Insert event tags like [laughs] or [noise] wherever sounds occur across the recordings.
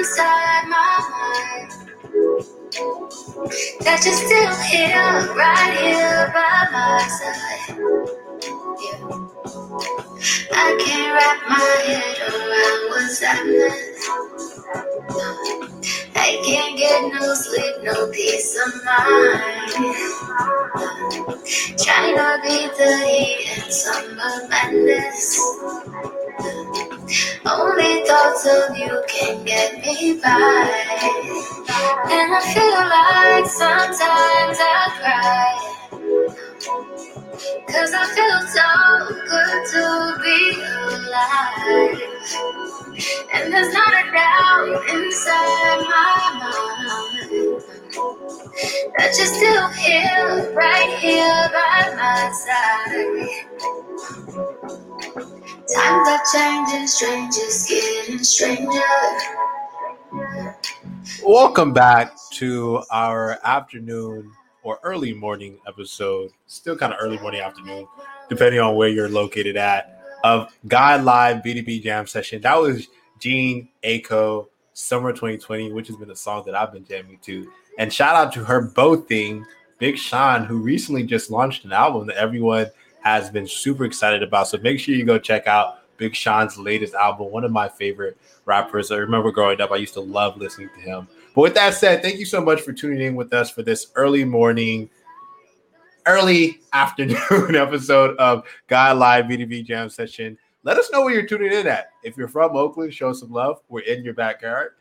inside my mind that you're still here, right here by my side. Yeah. I can't wrap my head around what's happening. I can't get no sleep, no peace of mind. To beat the heat in summer madness. Only thoughts of you can get me by. And I feel like sometimes I cry. Cause I feel so good to be alive. And there's not a doubt inside my mind that you're still here, right here by my side. Times are changing, strangers getting stranger. Welcome back to our afternoon or early morning episode, still kind of early morning afternoon, depending on where you're located at, of Guide Live B2B Jam session. That was Jhené Aiko, Summer 2020, which has been a song that I've been jamming to. And shout out to her both thing, Big Sean, who recently just launched an album that everyone has been super excited about. So make sure you go check out Big Sean's latest album, one of my favorite rappers. I remember growing up, I used to love listening to him. But with that said, thank you so much for tuning in with us for this early morning, early afternoon [laughs] episode of Guide Live B2B Jam Session. Let us know where you're tuning in at. If you're from Oakland, show some love. We're in your backyard.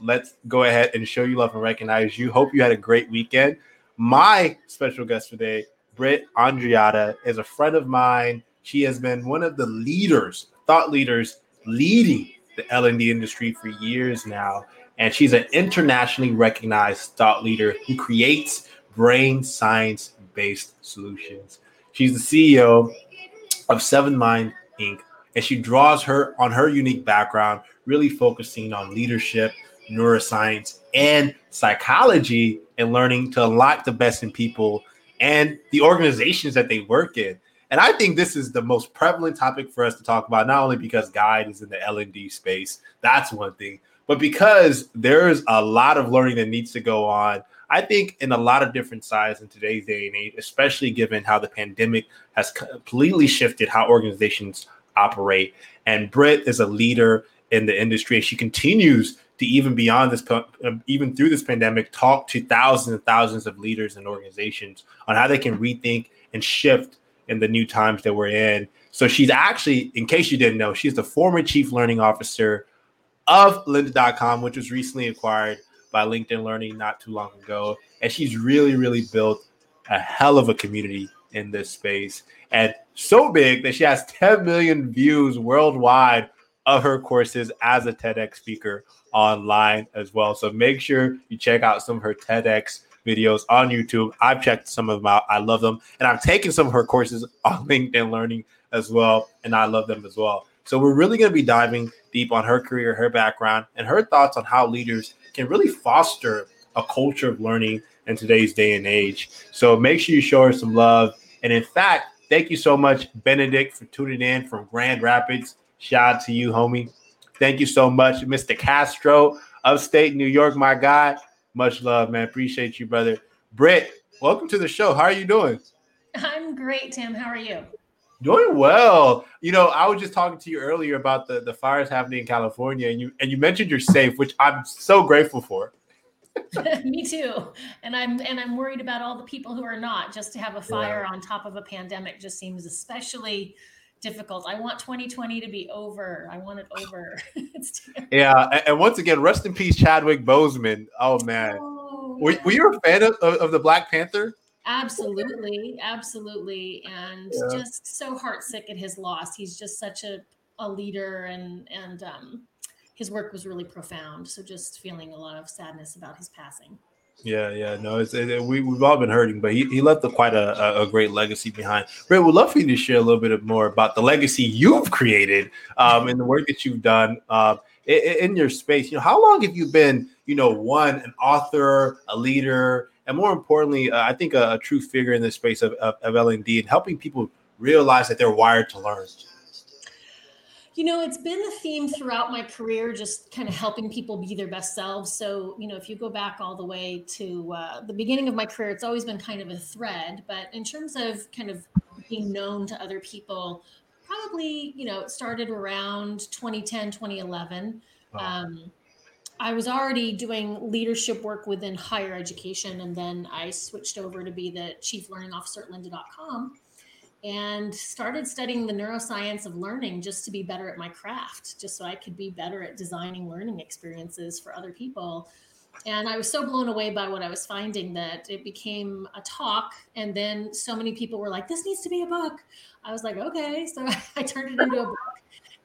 Let's go ahead and show you love and recognize you. Hope you had a great weekend. My special guest today, Britt Andreatta, is a friend of mine. She has been one of the leaders, thought leaders, leading the L&D industry for years now and she's an internationally recognized thought leader who creates brain science based solutions. She's the CEO of Seven Mind Inc. And she draws her on her unique background, really focusing on leadership, neuroscience, and psychology, and learning to unlock the best in people and the organizations that they work in. And I think this is the most prevalent topic for us to talk about, not only because Guide is in the L&D space, that's one thing, but because there's a lot of learning that needs to go on, I think in a lot of different sides in today's day and age, especially given how the pandemic has completely shifted how organizations operate. And Britt is a leader in the industry, and she continues to even beyond this, even through this pandemic, talk to thousands and thousands of leaders and organizations on how they can rethink and shift in the new times that we're in. So she's actually, in case you didn't know, she's the former chief learning officer of lynda.com, which was recently acquired by LinkedIn Learning not too long ago. And she's really, really built a hell of a community in this space. And so big that she has 10 million views worldwide of her courses as a TEDx speaker online as well. So make sure you check out some of her TEDx videos on YouTube. I've checked some of them out. I love them. And I've taken some of her courses [laughs] on LinkedIn Learning as well. And I love them as well. So we're really going to be diving deep on her career, her background, and her thoughts on how leaders can really foster a culture of learning in today's day and age. So make sure you show her some love. And in fact, thank you so much, Benedict, for tuning in from Grand Rapids. Shout out to you, homie. Thank you so much, Mr. Castro, upstate New York, my guy. Much love, man. Appreciate you, brother. Britt, welcome to the show. How are you doing? I'm great, Tim. How are you? Doing well. You know, I was just talking to you earlier about the, the fires happening in California, and you and you mentioned you're safe, which I'm so grateful for. [laughs] Me too. And I'm and I'm worried about all the people who are not. Just to have a fire yeah. on top of a pandemic just seems especially difficult. I want 2020 to be over. I want it over. [laughs] yeah, and once again, rest in peace, Chadwick Boseman. Oh man, oh, were, were you a fan of, of the Black Panther? Absolutely, absolutely, and yeah. just so heartsick at his loss. He's just such a, a leader, and and um, his work was really profound. So just feeling a lot of sadness about his passing. Yeah, yeah, no, it's it, we we've all been hurting, but he, he left a, quite a, a great legacy behind. Ray, would love for you to share a little bit more about the legacy you've created um, and the work that you've done uh, in, in your space. You know, how long have you been, you know, one an author, a leader, and more importantly, uh, I think a, a, true figure in the space of, of, of L&D and helping people realize that they're wired to learn. You know, it's been the theme throughout my career, just kind of helping people be their best selves. So, you know, if you go back all the way to uh, the beginning of my career, it's always been kind of a thread. But in terms of kind of being known to other people, probably, you know, it started around 2010, 2011. Um, I was already doing leadership work within higher education, and then I switched over to be the chief learning officer at lynda.com and started studying the neuroscience of learning just to be better at my craft, just so I could be better at designing learning experiences for other people. And I was so blown away by what I was finding that it became a talk. And then so many people were like, this needs to be a book. I was like, okay. [laughs] So I turned it into a book.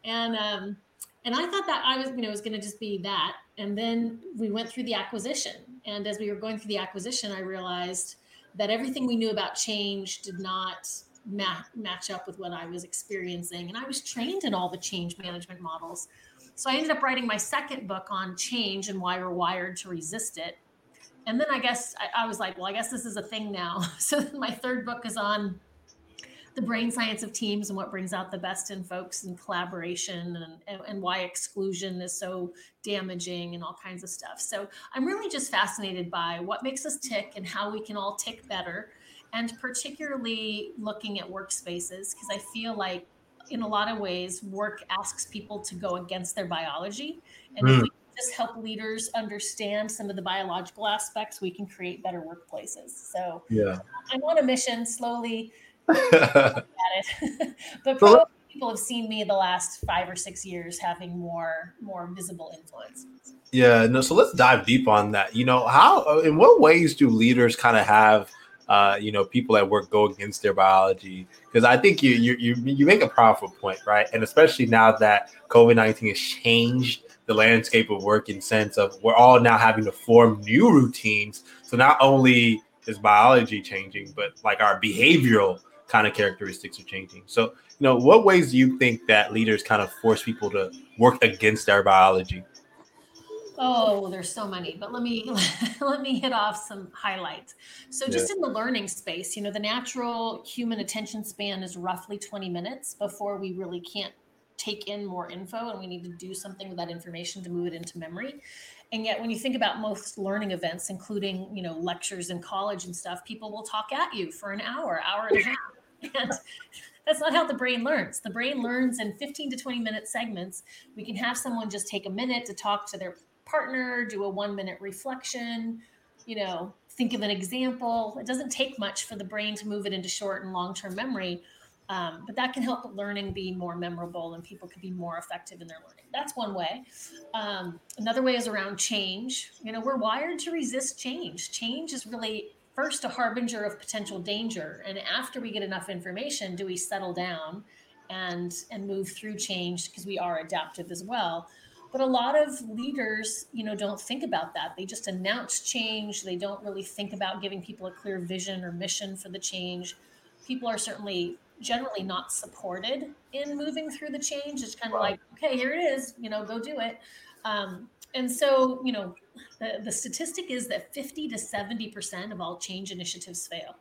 And, um, and I thought that I was, you know, was going to just be that. And then we went through the acquisition. And as we were going through the acquisition, I realized that everything we knew about change did not ma- match up with what I was experiencing. And I was trained in all the change management models. So I ended up writing my second book on change and why we're wired to resist it. And then I guess I, I was like, well, I guess this is a thing now. [laughs] So my third book is on the brain science of teams and what brings out the best in folks and collaboration and, and, and, why exclusion is so damaging and all kinds of stuff. So I'm really just fascinated by what makes us tick and how we can all tick better and particularly looking at workspaces because I feel like in a lot of ways work asks people to go against their biology. And mm. if hmm. we just help leaders understand some of the biological aspects we can create better workplaces. So yeah. I'm on a mission slowly. [laughs] At it. [laughs] But probably people have seen me the last five or six years having more more visible influence yeah no so let's dive deep on that. You know how in what ways do leaders kind of have uh, you know, people at work go against their biology. Because I think you, you you you make a powerful point, right? And especially now that COVID nineteen has changed the landscape of work in sense of we're all now having to form new routines. So not only is biology changing, but like our behavioral kind of characteristics are changing. So, you know, what ways do you think that leaders kind of force people to work against their biology? Oh, oh. there's so many, but let me [laughs] let me hit off some highlights. So just yeah. in the learning space, you know, the natural human attention span is roughly 20 minutes before we really can't take in more info and we need to do something with that information to move it into memory. And yet when you think about most learning events including, you know, lectures in college and stuff, people will talk at you for an hour, hour and a half. [laughs] And that's not how the brain learns. The brain learns in 15 to 20 minute segments. We can have someone just take a minute to talk to their partner, do a one minute reflection, you know, think of an example. It doesn't take much for the brain to move it into short and long term memory. Um, but that can help learning be more memorable and people can be more effective in their learning. That's one way. Um, another way is around change. You know, we're wired to resist change. Change is really first a harbinger of potential danger. And after we get enough information, do we settle down and and move through change because we are adaptive as well but a lot of leaders you know don't think about that. They just announce change. They don't really think about giving people a clear vision or mission for the change. People are certainly generally not supported in moving through the change. It's kind of like okay here it is you know go do it. Um, and so you know the, the statistic is that 50 to 70 percent of all change initiatives fail.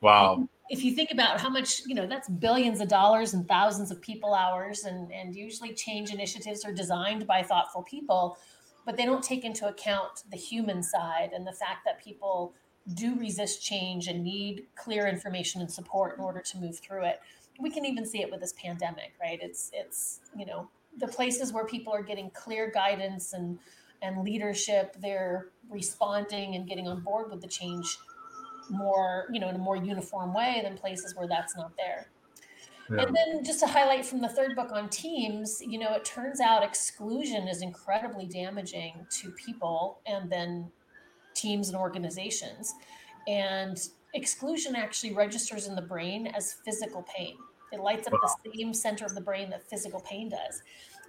Wow if you think about how much you know that's billions of dollars and thousands of people hours and and usually change initiatives are designed by thoughtful people but they don't take into account the human side and the fact that people do resist change and need clear information and support in order to move through it. We can even see it with this pandemic right? It's it's you know the places where people are getting clear guidance and and leadership they're responding and getting on board with the change more, you know, in a more uniform way than places where that's not there. Yeah. And then just to highlight from the third book on teams, you know, it turns out exclusion is incredibly damaging to people and then teams and organizations. And exclusion actually registers in the brain as physical pain. It lights up wow. the same center of the brain that physical pain does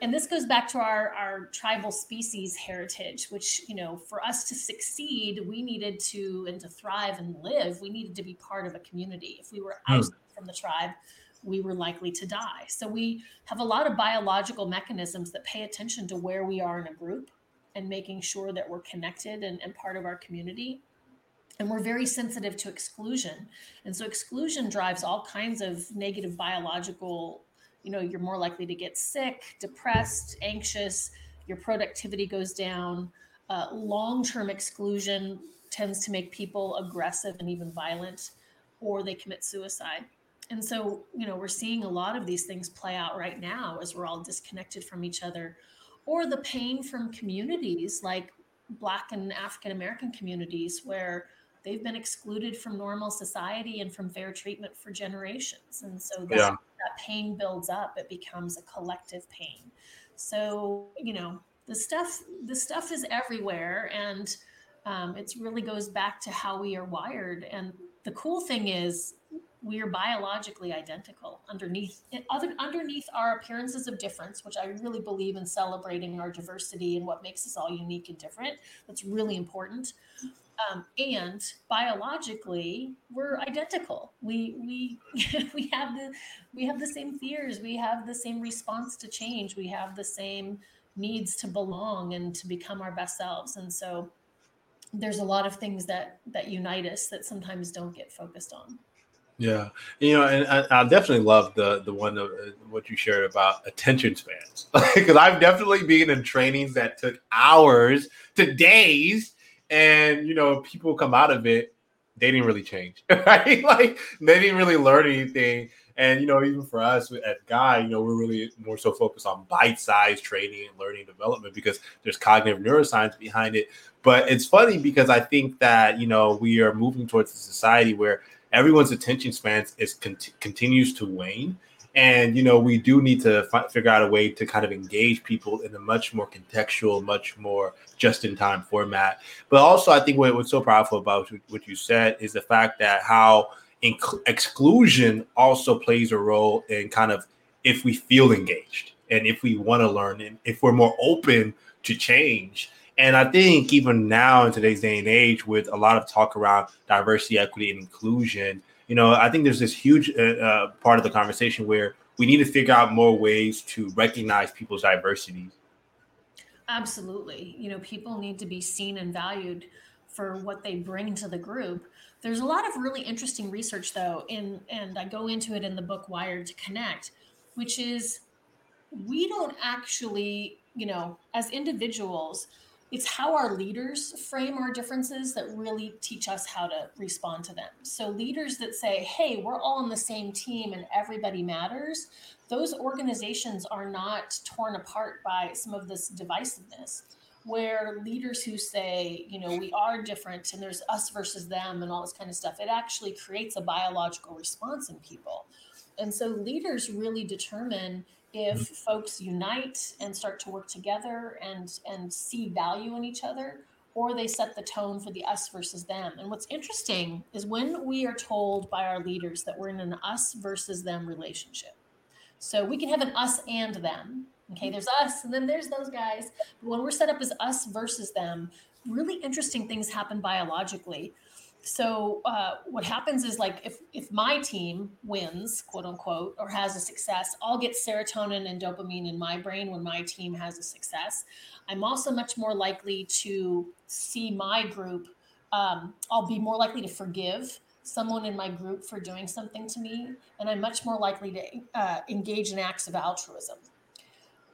and this goes back to our, our tribal species heritage which you know for us to succeed we needed to and to thrive and live we needed to be part of a community. If we were hmm. isolated from the tribe we were likely to die. So we have a lot of biological mechanisms that pay attention to where we are in a group and making sure that we're connected and, and part of our community. And we're very sensitive to exclusion. And so exclusion drives all kinds of negative biological you know you're more likely to get sick depressed anxious your productivity goes down. Uh, long-term exclusion tends to make people aggressive and even violent or they commit suicide. And so you know we're seeing a lot of these things play out right now as we're all disconnected from each other or the pain from communities like black and african american communities where they've been excluded from normal society and from fair treatment for generations. And so that, yeah. that pain builds up it becomes a collective pain. So you know the stuff the stuff is everywhere and um, it really goes back to how we are wired. And the cool thing is we are biologically identical underneath other underneath our appearances of difference which i really believe in celebrating our diversity and what makes us all unique and different. That's really important. Um, and biologically we're identical. We we [laughs] we have the we have the same fears. We have the same response to change. We have the same needs to belong and to become our best selves. And so there's a lot of things that that unite us that sometimes don't get focused on yeah, you know, and I, I definitely love the the one of uh, what you shared about attention spans [laughs] because I've definitely been in trainings that took hours to days, and you know, people come out of it, they didn't really change, [laughs] right? Like they didn't really learn anything, and you know, even for us at Guide, you know, we're really more so focused on bite-sized training and learning development because there's cognitive neuroscience behind it. But it's funny because I think that you know we are moving towards a society where everyone's attention spans is con- continues to wane. And you know we do need to fi- figure out a way to kind of engage people in a much more contextual much more just in time format. But also i think what, what's so powerful about what you said is the fact that how inc- exclusion also plays a role in kind of if we feel engaged and if we want to learn and if we're more open to change and I think even now in today's day and age, with a lot of talk around diversity, equity, and inclusion, you know, I think there's this huge uh, uh, part of the conversation where we need to figure out more ways to recognize people's diversity. Absolutely. You know, people need to be seen and valued for what they bring to the group. There's a lot of really interesting research, though, in and I go into it in the book Wired to Connect, which is we don't actually, you know, as individuals, it's how our leaders frame our differences that really teach us how to respond to them. So, leaders that say, hey, we're all on the same team and everybody matters, those organizations are not torn apart by some of this divisiveness. Where leaders who say, you know, we are different and there's us versus them and all this kind of stuff, it actually creates a biological response in people. And so, leaders really determine if mm-hmm. folks unite and start to work together and and see value in each other or they set the tone for the us versus them. And what's interesting is when we are told by our leaders that we're in an us versus them relationship. So we can have an us and them. Okay there's us and then there's those guys. But when we're set up as us versus them really interesting things happen biologically so uh, what happens is like if if my team wins quote unquote or has a success i'll get serotonin and dopamine in my brain when my team has a success. I'm also much more likely to see my group um, i'll be more likely to forgive someone in my group for doing something to me and i'm much more likely to uh, engage in acts of altruism.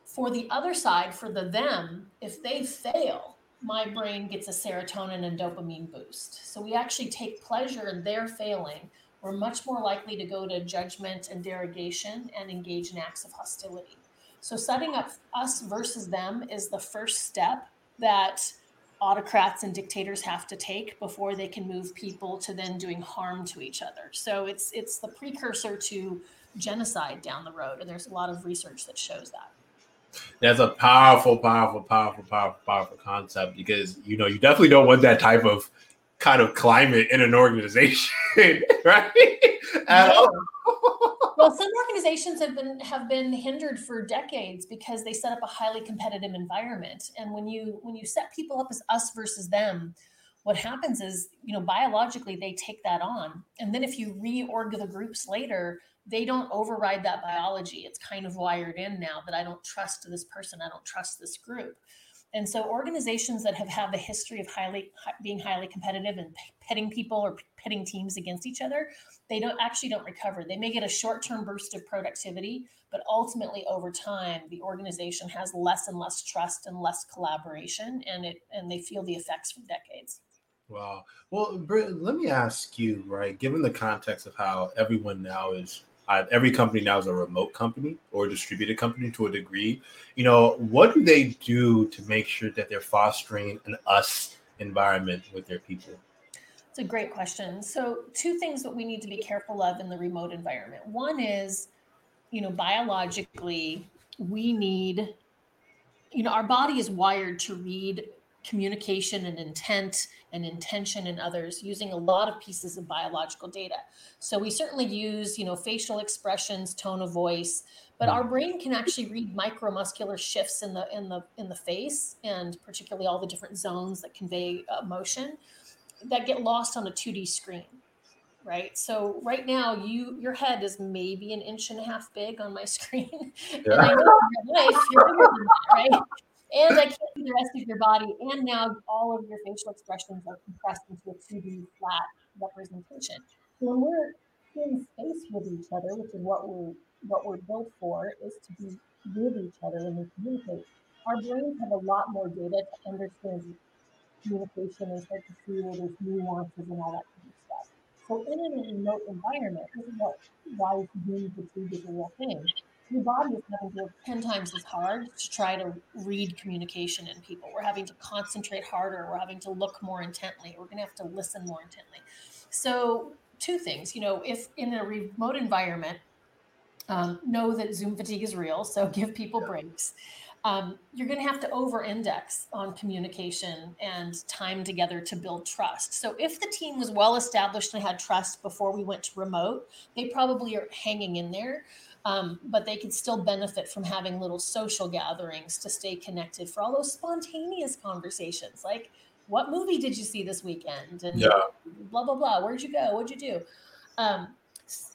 For the other side for the them if they fail my brain gets a serotonin and dopamine boost. So we actually take pleasure in their failing. We're much more likely to go to judgment and derogation and engage in acts of hostility. So setting up us versus them is the first step that autocrats and dictators have to take before they can move people to then doing harm to each other. So it's it's the precursor to genocide down the road and there's a lot of research that shows that. That's a powerful, powerful, powerful, powerful, powerful concept because you know you definitely don't want that type of kind of climate in an organization, [laughs] right? At all. [laughs] well, some organizations have been have been hindered for decades because they set up a highly competitive environment, and when you when you set people up as us versus them, what happens is you know biologically they take that on, and then if you reorg the groups later, they don't override that biology. It's kind of wired in now that I don't trust this person, I don't trust this group. And so organizations that have had the history of highly being highly competitive and pitting people or pitting teams against each other, they don't actually don't recover. They may get a short-term burst of productivity, but ultimately over time, the organization has less and less trust and less collaboration, and it and they feel the effects for decades. Wow. Well, Britt, let me ask you, right? Given the context of how everyone now is every company now is a remote company or a distributed company to a degree. You know, what do they do to make sure that they're fostering an us environment with their people? It's a great question. So, two things that we need to be careful of in the remote environment. One is, you know, biologically, we need, you know, our body is wired to read communication and intent and intention in others using a lot of pieces of biological data. So we certainly use, you know, facial expressions, tone of voice, but our mm-hmm. brain can actually read micromuscular shifts in the in the in the face and particularly all the different zones that convey emotion that get lost on a 2D screen. Right. So right now you your head is maybe an inch and a half big on my [laughs] screen. Yeah. and I know in your life you're bigger than that, right? And I can't see the rest of your body. And now all of your facial expressions are compressed into a 2D flat representation. So when we're in space with each other, which is what we're what we're built for, is to be with each other when we communicate. Our brains have a lot more data to understand communication and start to see where there's nuances and all that kind of stuff. So in a remote environment, this is what why Zoom fatigue is a real thing your body is having to work 10 times as hard to try to read communication in people. We're having to concentrate harder. We're having to look more intently. We're going to have to listen more intently. So, two things, you know, if in a remote environment, um, know that Zoom fatigue is real. So, [laughs] give people breaks. Um, you're going to have to over index on communication and time together to build trust. So, if the team was well established and had trust before we went to remote, they probably are hanging in there um, but they could still benefit from having little social gatherings to stay connected for all those spontaneous conversations like what movie did you see this weekend? and yeah. blah blah blah where'd you go? What'd you do? Um,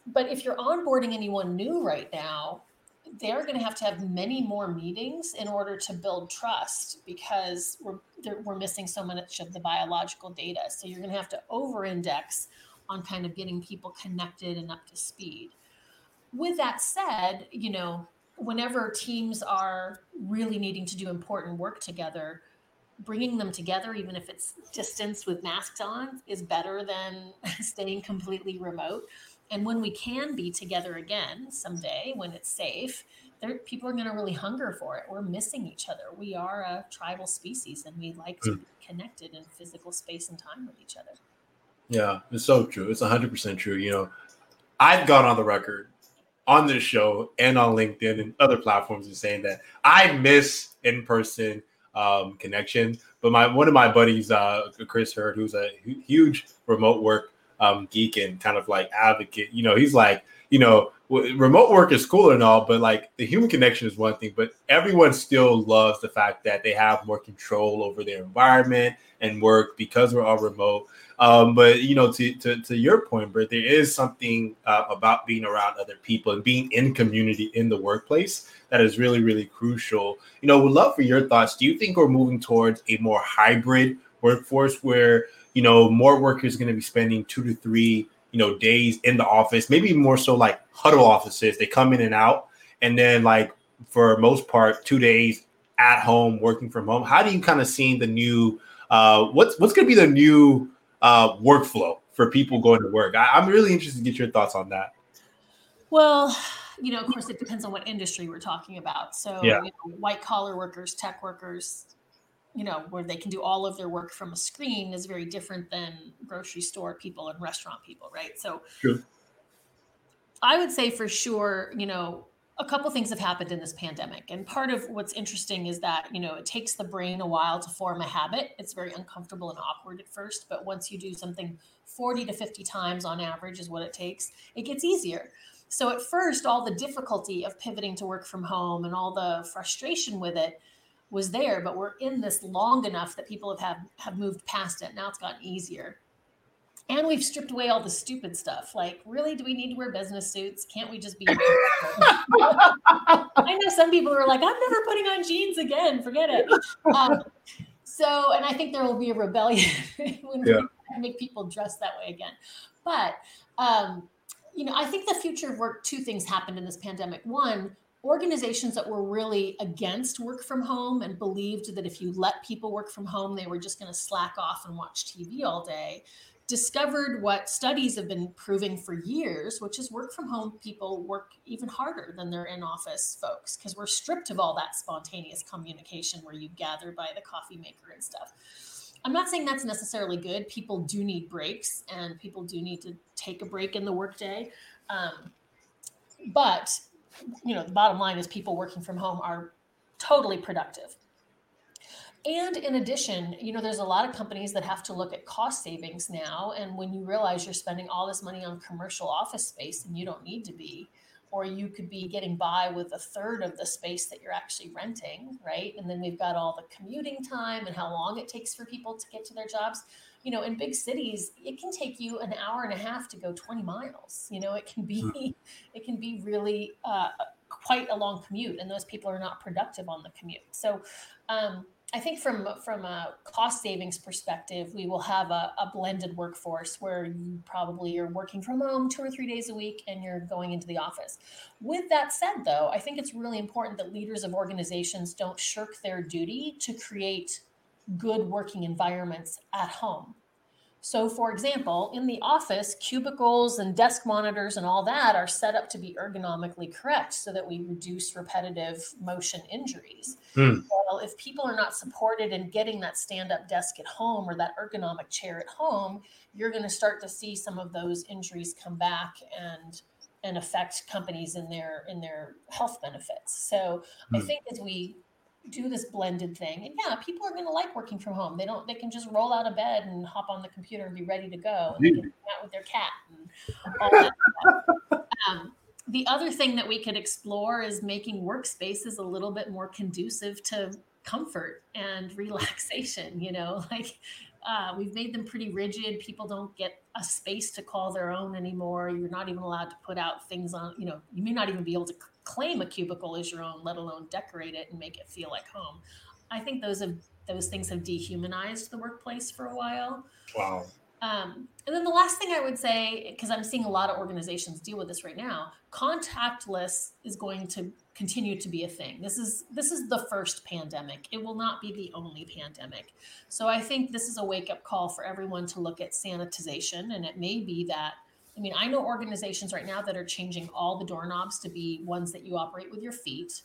but if you're onboarding anyone new right now they're going to have to have many more meetings in order to build trust because we're we're missing so much of the biological data. So you're going to have to over index on kind of getting people connected and up to speed with that said, you know, whenever teams are really needing to do important work together, bringing them together, even if it's distance with masks on, is better than [laughs] staying completely remote. And when we can be together again someday, when it's safe, there, people are going to really hunger for it. We're missing each other. We are a tribal species, and we like to hmm. be connected in physical space and time with each other. Yeah, it's so true. It's 100% true. You know, I've gone on the record on this show and on LinkedIn and other platforms is saying that I miss in person um, connection. But my one of my buddies, uh, Chris Herd, who's a huge remote work um, geek and kind of like advocate, you know, he's like, you know, remote work is cool and all, but like the human connection is one thing, but everyone still loves the fact that they have more control over their environment and work because we're all remote. Um, but you know, to, to, to your point, Britt, there is something uh, about being around other people and being in community in the workplace that is really, really crucial. You know, would love for your thoughts. Do you think we're moving towards a more hybrid workforce where you know more workers are going to be spending two to three you know days in the office, maybe more so like huddle offices. They come in and out, and then like for most part, two days at home working from home. How do you kind of see the new? Uh, what's what's going to be the new uh, workflow for people going to work? I, I'm really interested to get your thoughts on that. Well, you know, of course, it depends on what industry we're talking about. So, yeah. you know, white collar workers, tech workers, you know, where they can do all of their work from a screen is very different than grocery store people and restaurant people, right? So, sure. I would say for sure, you know, a couple things have happened in this pandemic and part of what's interesting is that you know it takes the brain a while to form a habit. It's very uncomfortable and awkward at first but once you do something 40 to 50 times on average is what it takes it gets easier. So at first all the difficulty of pivoting to work from home and all the frustration with it was there but we're in this long enough that people have have, have moved past it. Now it's gotten easier and we've stripped away all the stupid stuff. Like, really, do we need to wear business suits? Can't we just be? [laughs] I know some people are like, I'm never putting on jeans again. Forget it. Um, so, and I think there will be a rebellion [laughs] when yeah. we make people dress that way again. But, um, you know, I think the future of work, two things happened in this pandemic. One, organizations that were really against work from home and believed that if you let people work from home, they were just going to slack off and watch TV all day discovered what studies have been proving for years, which is work from home people work even harder than their in office folks because we're stripped of all that spontaneous communication where you gather by the coffee maker and stuff. I'm not saying that's necessarily good. People do need breaks and people do need to take a break in the workday. Um, but, you know, the bottom line is people working from home are totally productive and in addition, you know, there's a lot of companies that have to look at cost savings now. And when you realize you're spending all this money on commercial office space and you don't need to be, or you could be getting by with a third of the space that you're actually renting, right? And then we've got all the commuting time and how long it takes for people to get to their jobs. You know, in big cities, it can take you an hour and a half to go 20 miles. You know, it can be hmm. it can be really uh, quite a long commute, and those people are not productive on the commute. So, um, I think from from a cost savings perspective, we will have a, a, blended workforce where you probably are working from home two or three days a week and you're going into the office. With that said, though, I think it's really important that leaders of organizations don't shirk their duty to create good working environments at home. So, for example, in the office, cubicles and desk monitors and all that are set up to be ergonomically correct so that we reduce repetitive motion injuries. Mm. Well, if people are not supported in getting that stand up desk at home or that ergonomic chair at home, you're going to start to see some of those injuries come back and and affect companies in their in their health benefits. So mm. I hmm. think as we do this blended thing. And yeah, people are going to like working from home. They don't. They can just roll out of bed and hop on the computer and be ready to go. And they can out with their cat and all that. um, the other thing that we could explore is making workspaces a little bit more conducive to comfort and [laughs] relaxation. You know, like uh, we've made them pretty rigid. People don't get a space to call their own anymore. You're not even allowed to put out things on. You know, you may not even be able to claim a cubicle as your own, let alone decorate it and make it feel like home. I think those have those things have dehumanized the workplace for a while. Wow. Um, and then the last thing I would say, because I'm seeing a lot of organizations deal with this right now, contactless is going to continue to be a thing. This is this is the first pandemic. It will not be the only pandemic. So I think this is a wake up call for everyone to look at sanitization, and it may be that I mean, I know organizations right now that are changing all the doorknobs to be ones that you operate with your feet.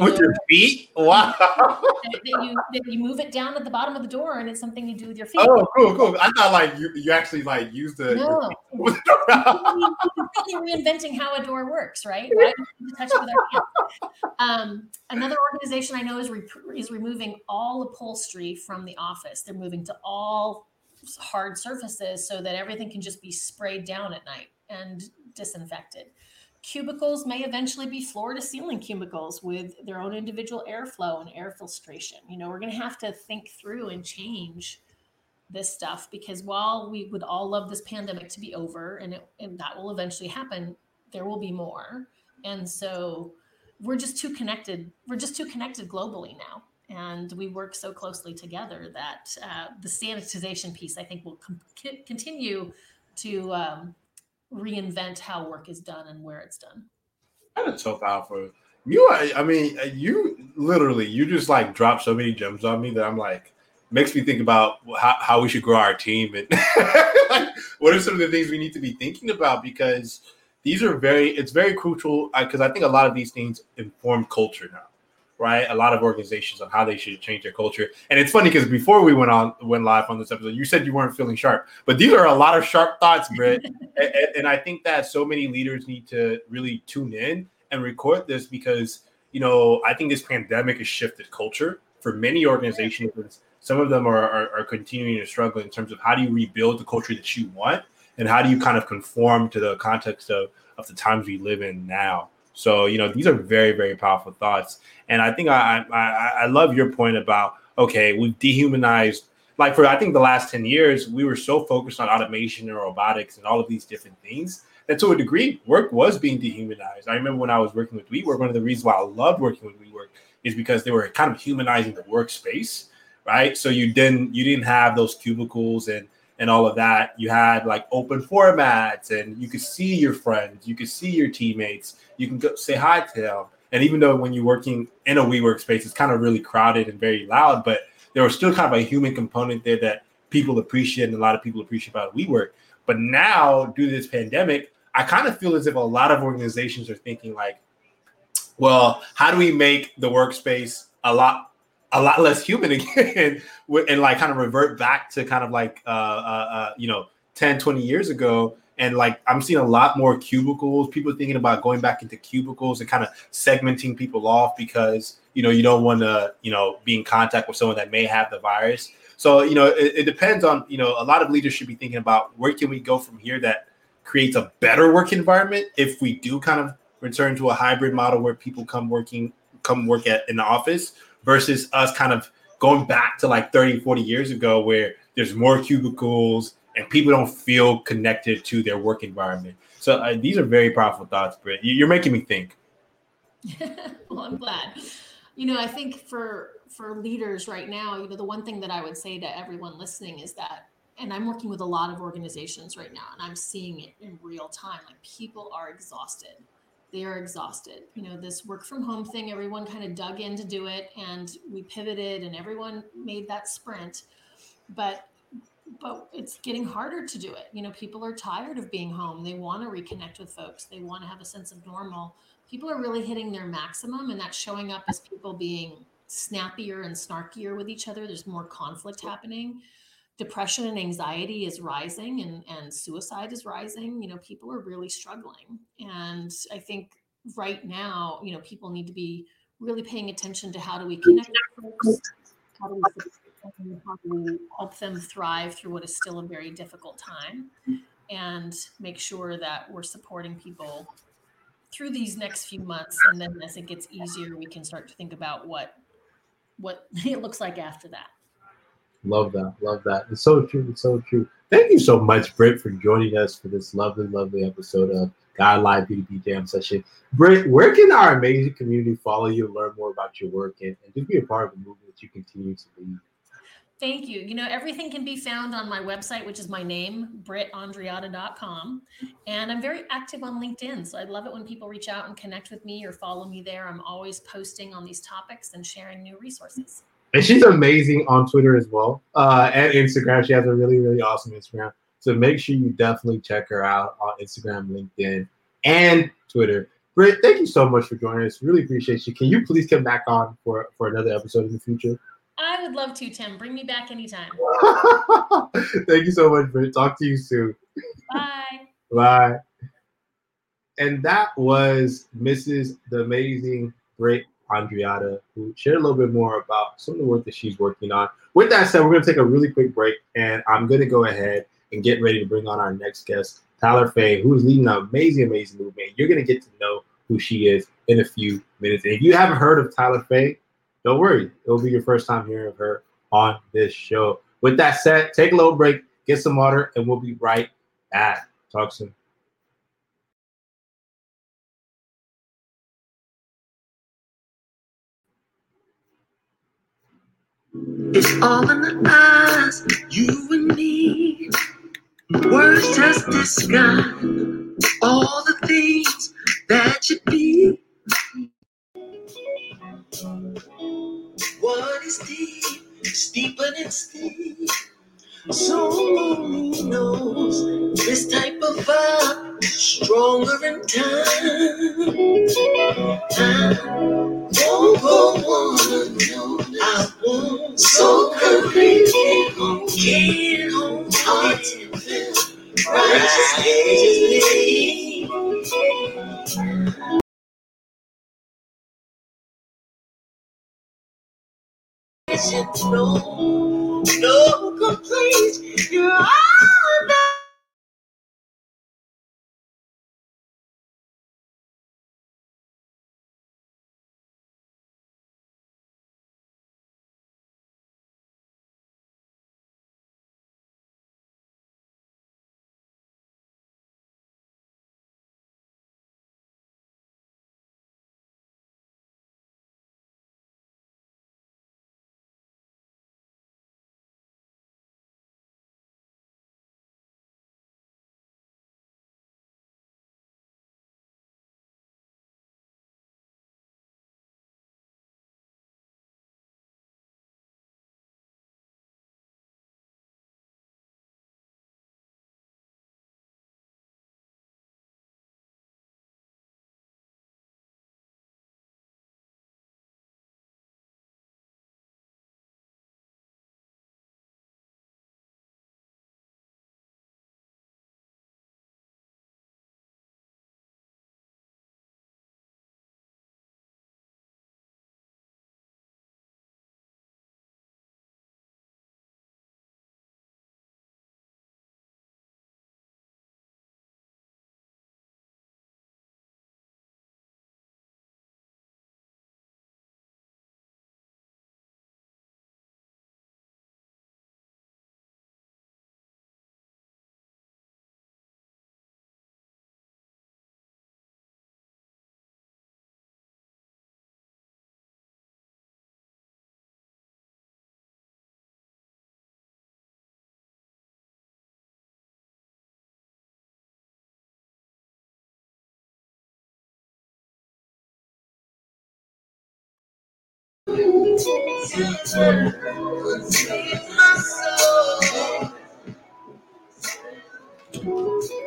with your feet? Wow. That, you, that you move it down at the bottom of the door and it's something you do with your feet. Oh, cool, cool. I thought like you, you actually like use the. No. [laughs] completely reinventing how a door works, right? Why do touch it with our hands? Um, another organization I know is, re- is removing all upholstery from the office. They're moving to all hard surfaces so that everything can just be sprayed down at night and disinfected. Cubicles may eventually be floor to ceiling cubicles with their own individual airflow and air filtration. You know, we're going to have to think through and change this stuff because while we would all love this pandemic to be over and, it, and that will eventually happen, there will be more. And so we're just too connected. We're just too connected globally now and we work so closely together that uh, the sanitization piece i think will com- continue to um, reinvent how work is done and where it's done. That is so powerful you i mean you literally you just like drop so many gems on me that i'm like makes me think about how, how we should grow our team and [laughs] like, what are some of the things we need to be thinking about? Because these are very it's very crucial because I, I think a lot of these things inform culture now right? A lot of organizations on how they should change their culture. And it's funny because before we went on went live on this episode, you said you weren't feeling sharp, but these are a lot of sharp thoughts, Britt. [laughs] and, and I think that so many leaders need to really tune in and record this because you know I think this pandemic has shifted culture for many organizations. Some of them are, are, are continuing to struggle in terms of how do you rebuild the culture that you want and how do you kind of conform to the context of, of the times we live in now. So you know these are very very powerful thoughts, and I think I I, I love your point about okay we've dehumanized like for I think the last 10 years, we were so focused on automation and robotics and all of these different things that to a degree, work was being dehumanized. I remember when I was working with WeWork, one of the reasons why I loved working with WeWork is because they were kind of humanizing the workspace, right? So you didn't you didn't have those cubicles and and all of that. You had like open formats and you could see your friends, you could see your teammates, you can go say hi to them. And even though when you're working in a WeWork space, it's kind of really crowded and very loud, but there was still kind of a human component there that people appreciate and a lot of people appreciate about WeWork. But now, due to this pandemic, I kind of feel as if a lot of organizations are thinking like, well, how do we make the workspace a lot a lot less human [laughs] again and like kind of revert back to kind of like uh, uh, uh, you know 10 20 years ago and like i'm seeing a lot more cubicles people thinking about going back into cubicles and kind of segmenting people off because you know you don't want to you know be in contact with someone that may have the virus. So you know it, it depends on you know a lot of leaders should be thinking about where can we go from here that creates a better work environment if we do kind of return to a hybrid model where people come working come work at in the office versus us kind of going back to like 30 40 years ago where there's more cubicles and people don't feel connected to their work environment. So uh, these are very powerful thoughts britt. You're making me think. [laughs] Well i'm glad. You know i think for for leaders right now you know the one thing that i would say to everyone listening is that and i'm working with a lot of organizations right now and i'm seeing it in real time like people are exhausted. They are exhausted. You know, this work from home thing, everyone kind of dug in to do it and we pivoted and everyone made that sprint. But but it's getting harder to do it. You know, people are tired of being home. They want to reconnect with folks. They want to have a sense of normal. People are really hitting their maximum and that's showing up as people being snappier and snarkier with each other. There's more conflict happening depression and anxiety is rising and, and suicide is rising you know people are really struggling and i think right now you know people need to be really paying attention to how do we connect with folks how do we, how we help them thrive through what is still a very difficult time and make sure that we're supporting people through these next few months and then as it gets easier we can start to think about what what [laughs] it looks like after that Love that. Love that. It's so true. It's so true. Thank you so much, Britt, for joining us for this lovely, lovely episode of Guide Live B2B Jam session. Britt, where can our amazing community follow you learn more about your work and, and just be a part of the movement that you continue to lead? Thank you. You know, everything can be found on my website, which is my name, brittandreatta.com. And I'm very active on LinkedIn. So I'd love it when people reach out and connect with me or follow me there. I'm always posting on these topics and sharing new resources and she's amazing on Twitter as well uh, and Instagram. She has a really really awesome Instagram. So make sure you definitely check her out on Instagram, LinkedIn, and Twitter. Britt, thank you so much for joining us. Really appreciate you. Can you please come back on for for another episode in the future? I would love to, Tim. Bring me back anytime. [laughs] thank you so much, Britt. Talk to you soon. Bye. Bye. And that was Mrs. The Amazing Britt Andreatta, who shared a little bit more about some of the work that she's working on. With that said, we're going to take a really quick break, and I'm going to go ahead and get ready to bring on our next guest, Tyler Faye, who's leading an amazing, amazing movement. You're going to get to know who she is in a few minutes. And if you haven't heard of Tyler Faye, don't worry, it'll be your first time hearing her on this show. With that said, take a little break, get some water, and we'll be right back. Talk soon. It's all in the eyes, you and me. Words just describe all the things that you be. What is deep is deeper than steep. So only knows this type of vibe stronger in time. I won't go on I want so hold, can't hold heart and righteously. No, no complaints. You're all that.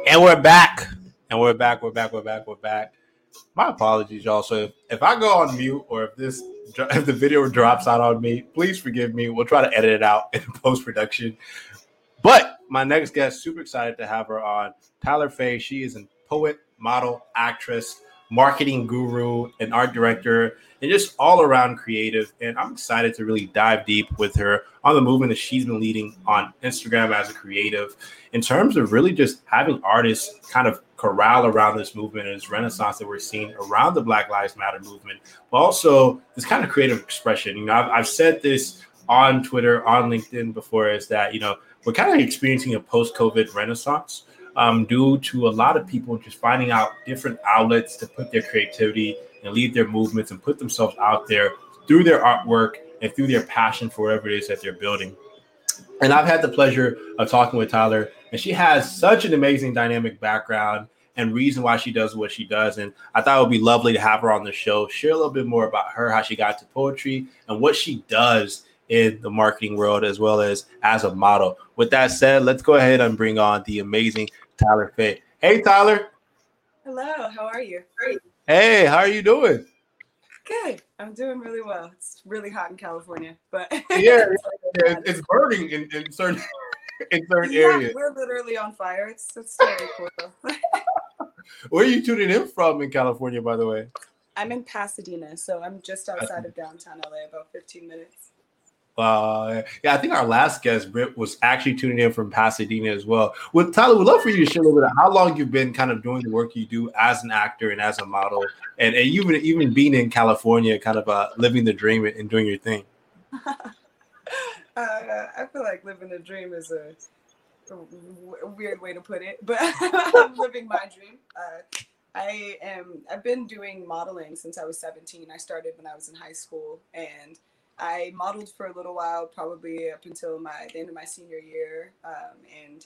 And we're back. And we're back. We're back. We're back. We're back. My apologies, y'all. So if, if I go on mute or if this [laughs] if the video drops out on me, please forgive me. We'll try to edit it out [laughs] in post production. But my next guest, super excited to have her on. Tyler Faye. She is a poet, model, actress, marketing guru, and art director, and just all around creative. And I'm excited to really dive deep with her on the movement that she's been leading on Instagram as a creative in terms of really just having artists kind of corral around this movement and this renaissance that we're seeing around the Black Lives Matter movement, but also this kind of creative expression. You know, I've, I've said this on Twitter, on LinkedIn before, is that, you know, we're kind of experiencing a post COVID renaissance um, due to a lot of people just finding out different outlets to put their creativity and lead their movements and put themselves out there through their artwork and through their passion for whatever it is that they're building. And I've had the pleasure of talking with Tyler, and she has such an amazing dynamic background and reason why she does what she does. And I thought it would be lovely to have her on the show, share a little bit more about her, how she got to poetry, and what she does in the marketing world as well as as a model. With that said, let's go ahead and bring on the amazing Tyler Faye. Hey, Tyler. Hello. How are you? Great. Hey, how are you doing? Good. I'm doing really well. It's really hot in California, but [laughs] yeah, it's, it's burning in, in certain [laughs] in certain yeah, areas. We're literally on fire. It's it's very cool. [laughs] Where are you tuning in from in California, by the way? I'm in Pasadena, so I'm just outside of downtown LA, about 15 minutes. Uh, yeah, I think our last guest, Britt, was actually tuning in from Pasadena as well. With Tyler, we'd love for you to share a little bit of how long you've been kind of doing the work you do as an actor and as a model, and, and even even being in California, kind of uh, living the dream and doing your thing. [laughs] uh, I feel like living the dream is a, a weird way to put it, but [laughs] I'm living my dream. Uh, I am. I've been doing modeling since I was 17. I started when I was in high school, and I modeled for a little while, probably up until my the end of my senior year. Um, and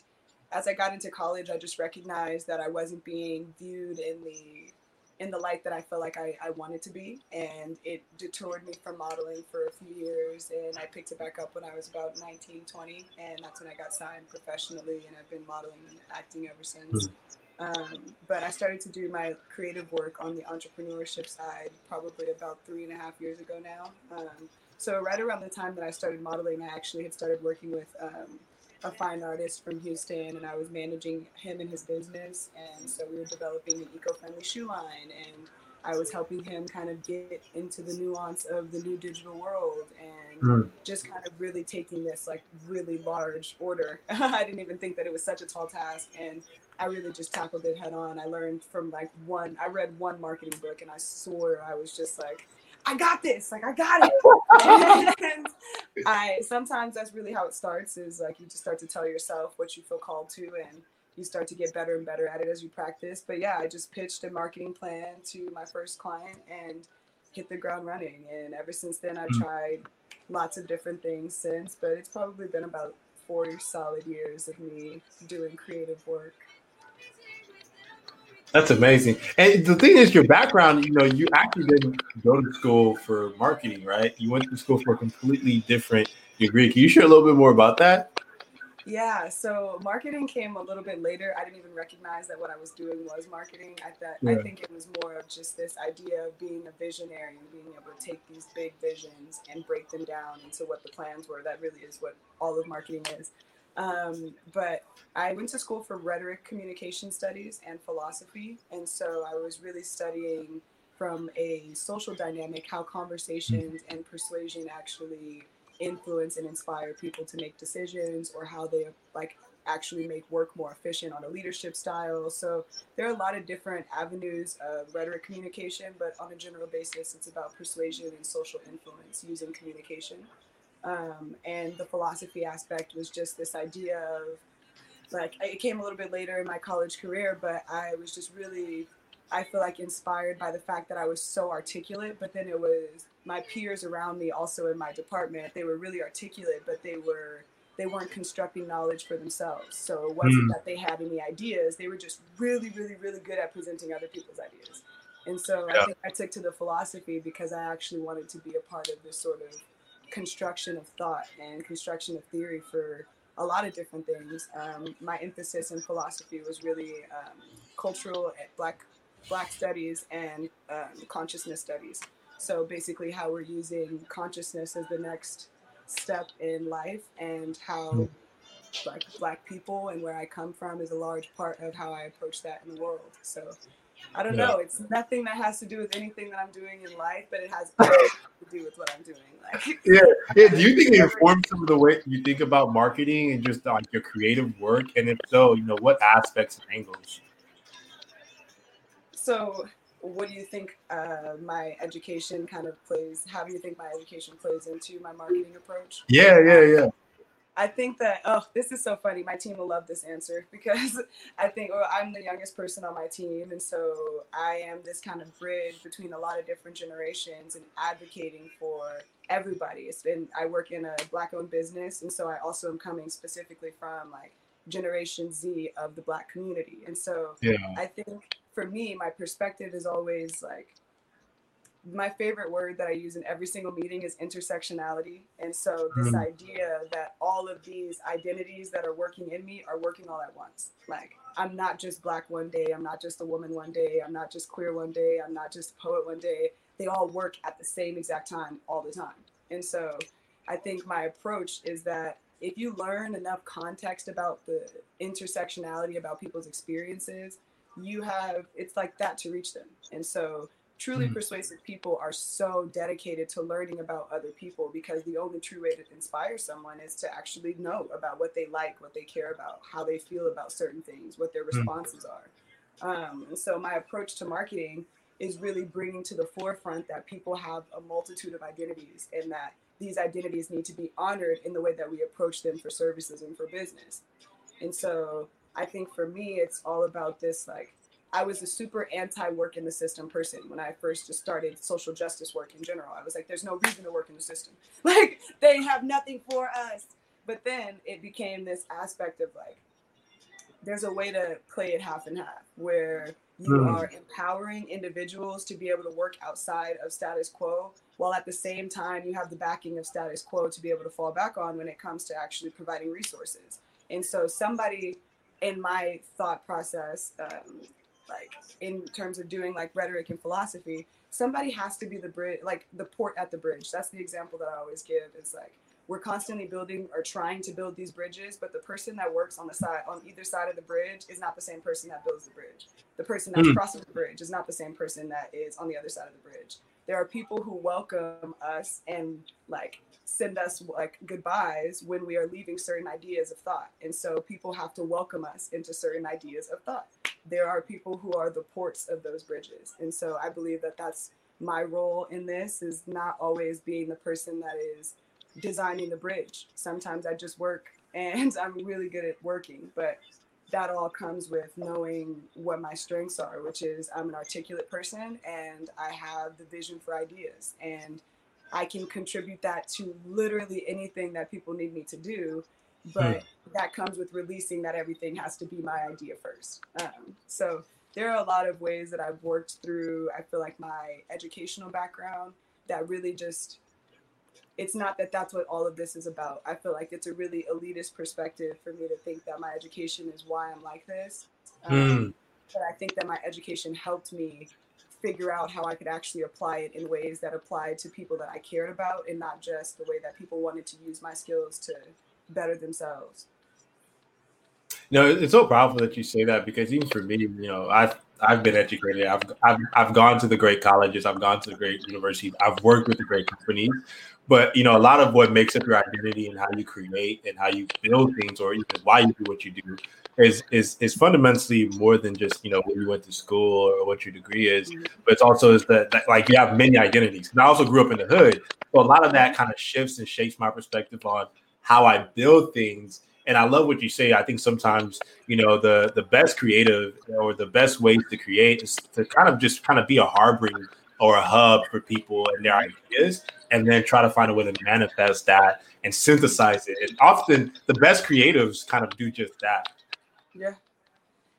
as I got into college, I just recognized that I wasn't being viewed in the in the light that I felt like I, I wanted to be. And it detoured me from modeling for a few years. And I picked it back up when I was about 19, 20. And that's when I got signed professionally. And I've been modeling and acting ever since. Mm-hmm. Um, but I started to do my creative work on the entrepreneurship side probably about three and a half years ago now. Um, so right around the time that I started modeling, I actually had started working with um, a fine artist from Houston, and I was managing him and his business. And so we were developing an eco-friendly shoe line, and I was helping him kind of get into the nuance of the new digital world and mm. just kind of really taking this like really large order. [laughs] I didn't even think that it was such a tall task, and I really just tackled it head on. I learned from like one, I read one marketing book, and I swore I was just like I got this. Like I got it. and [laughs] I sometimes that's really how it starts is like you just start to tell yourself what you feel called to and you start to get better and better at it as you practice. But yeah, I just pitched a marketing plan to my first client and hit the ground running. And ever since then I've mm. tried lots of different things since, but it's probably been about four solid years of me doing creative work. That's amazing. And the thing is, your background, you know, you actually didn't go to school for marketing, right? You went to school for a completely different degree. Can you share a little bit more about that? Yeah, so marketing came a little bit later. I didn't even recognize that what I was doing was marketing. I thought yeah. I think it was more of just this idea of being a visionary and being able to take these big visions and break them down into what the plans were. That really is what all of marketing is. Um, but I went to school for rhetoric communication studies and philosophy. And so I was really studying from a social dynamic how conversations and persuasion actually influence and inspire people to make decisions or how they like actually make work more efficient on a leadership style. So there are a lot of different avenues of rhetoric communication, but on a general basis, it's about persuasion and social influence using communication. Um, and the philosophy aspect was just this idea of like it came a little bit later in my college career, but I was just really I feel like inspired by the fact that I was so articulate, but then it was my peers around me also in my department, they were really articulate, but they were they weren't constructing knowledge for themselves. So it wasn't mm. that they had any ideas, they were just really, really, really good at presenting other people's ideas. And so yeah. I think I took to the philosophy because I actually wanted to be a part of this sort of construction of thought and construction of theory for a lot of different things. Um, my emphasis in philosophy was really um, cultural eh, black black studies and um, consciousness studies. So basically, how we're using consciousness as the next step in life, and how like black people and where I come from is a large part of how I approach that in the world. So I don't yeah. know. It's nothing that has to do with anything that I'm doing in life, but it has to do with what I'm doing. Like, [laughs] yeah, yeah. Do you think it [laughs] informs some of the way you think about marketing and just like your creative work? And if so, you know, what aspects and angles? So, what do you think uh, my education kind of plays? How do you think my education plays into my marketing approach? Yeah, yeah, yeah. I think that oh, this is so funny. My team will love this answer [laughs] because I think well, I'm the youngest person on my team, and so I am this kind of bridge between a lot of different generations and advocating for everybody. It's been I work in a black-owned business, and so I also am coming specifically from like Generation Z of the Black community, and so yeah. I think for me, my perspective is always like my favorite word that I use in every single meeting is intersectionality. And so this mm. idea that all of these identities that are working in me are working all at once. Like I'm not just black one day, I'm not just a woman one day, I'm not just queer one day, I'm not just a poet one day. They all work at the same exact time all the time. And so I think my approach is that if you learn enough context about the intersectionality about people's experiences, you have it's like that to reach them. And so truly mm-hmm. persuasive people are so dedicated to learning about other people because the only true way to inspire someone is to actually know about what they like, what they care about, how they feel about certain things, what their mm. responses mm-hmm. are. Um, and so my approach to marketing is really bringing to the forefront that people have a multitude of identities and that these identities need to be honored in the way that we approach them for services and for business. And so I think for me, it's all about this like I was a super anti work in the system person when I first just started social justice work in general. I was like, there's no reason to work in the system. [laughs] Like, they have nothing for us. But then it became this aspect of like, there's a way to play it half and half where you mm. are empowering individuals to be able to work outside of status quo while at the same time you have the backing of status quo to be able to fall back on when it comes to actually providing resources. And so somebody in my thought process um, like in terms of doing like rhetoric and philosophy somebody has to be the bridge like the port at the bridge. That's the example that i always give it's like we're constantly building or trying to build these bridges but the person that works on the side on either side of the bridge is not the same person that builds the bridge. The person that's mm. crossing the bridge is not the same person that is on the other side of the bridge there are people who welcome us and like send us like goodbyes when we are leaving certain ideas of thought and so people have to welcome us into certain ideas of thought there are people who are the ports of those bridges. And so I believe that that's my role in this is not always being the person that is designing the bridge. Sometimes I just work and [laughs] I'm really good at working, but that all comes with knowing what my strengths are, which is I'm an articulate person and I have the vision for ideas and I can contribute that to literally anything that people need me to do but mm. that comes with releasing that everything has to be my idea first. Um, so there are a lot of ways that I've worked through. I feel like my educational background that really just it's not that that's what all of this is about. I feel like it's a really elitist perspective for me to think that my education is why I'm like this. Um, mm. But I think that my education helped me figure out how I could actually apply it in ways that applied to people that I cared about and not just the way that people wanted to use my skills to better themselves. No, it's so powerful that you say that because even for me, you know, I've I've been educated. I've, I've I've gone to the great colleges. I've gone to the great universities. I've worked with the great companies. But you know, a lot of what makes up your identity and how you create and how you build things, or even why you do what you do, is is is fundamentally more than just you know where you went to school or what your degree is. Mm-hmm. But it's also is that, that like you have many identities. And I also grew up in the hood, so a lot of that kind of shifts and shapes my perspective on how I build things. And I love what you say. I think sometimes, you know, the the best creative or the best ways to create is to kind of just kind of be a harboring or a hub for people and their ideas, and then try to find a way to manifest that and synthesize it. And often the best creatives kind of do just that. Yeah.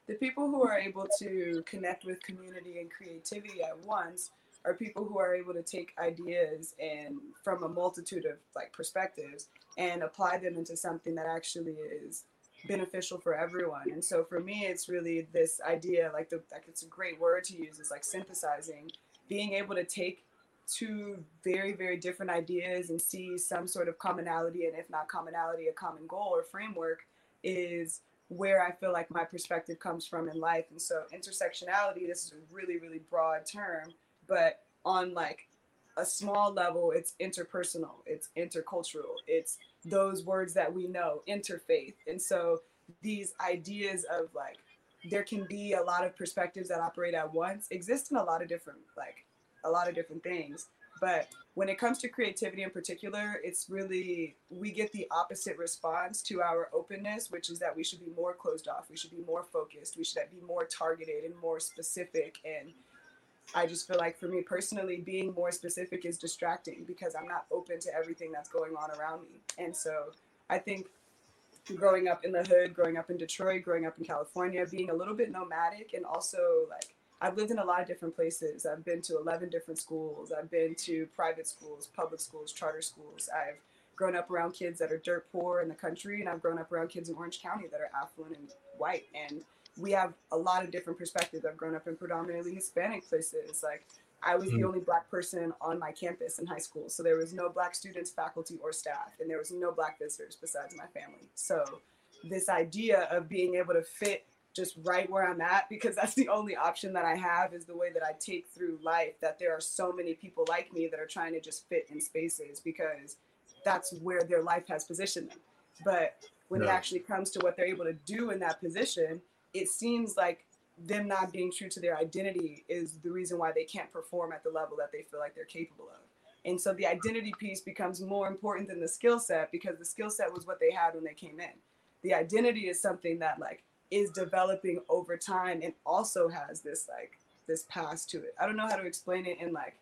the people who are able to connect with community and creativity at once are people who are able to take ideas and from a multitude of like perspectives and apply them into something that actually is beneficial for everyone. And so for me, it's really this idea, like the like it's a great word to use, is like synthesizing, being able to take two very very different ideas and see some sort of commonality, and if not commonality, a common goal or framework is where I feel like my perspective comes from in life. And so intersectionality, this is a really really broad term, but on like a small level, it's interpersonal, it's intercultural, it's those words that we know, interfaith. And so these ideas of like there can be a lot of perspectives that operate at once exist in a lot of different like a lot of different things. But when it comes to creativity in particular, it's really we get the opposite response to our openness, which is that we should be more closed off, we should be more focused, we should be more targeted and more specific and I just feel like for me personally, being more specific is distracting because I'm not open to everything that's going on around me. And so I think growing up in the hood, growing up in Detroit, growing up in California, being a little bit nomadic and also like I've lived in a lot of different places. I've been to 11 different schools. I've been to private schools, public schools, charter schools. I've grown up around kids that are dirt poor in the country, and I've grown up around kids in Orange County that are affluent and white. And we have a lot of different perspectives. I've grown up in predominantly Hispanic places. Like I was mm-hmm. the only black person on my campus in high school. So there was no black students, faculty, or staff, and there was no black visitors besides my family. So this idea of being able to fit just right where I'm at, because that's the only option that I have, is the way that I take through life. That there are so many people like me that are trying to just fit in spaces because that's where their life has positioned them. But when yeah. it actually comes to what they're able to do in that position, it seems like them not being true to their identity is the reason why they can't perform at the level that they feel like they're capable of. And so the identity piece becomes more important than the skill set because the skill set was what they had when they came in. The identity is something that like is developing over time and also has this like this past to it. I don't know how to explain it in like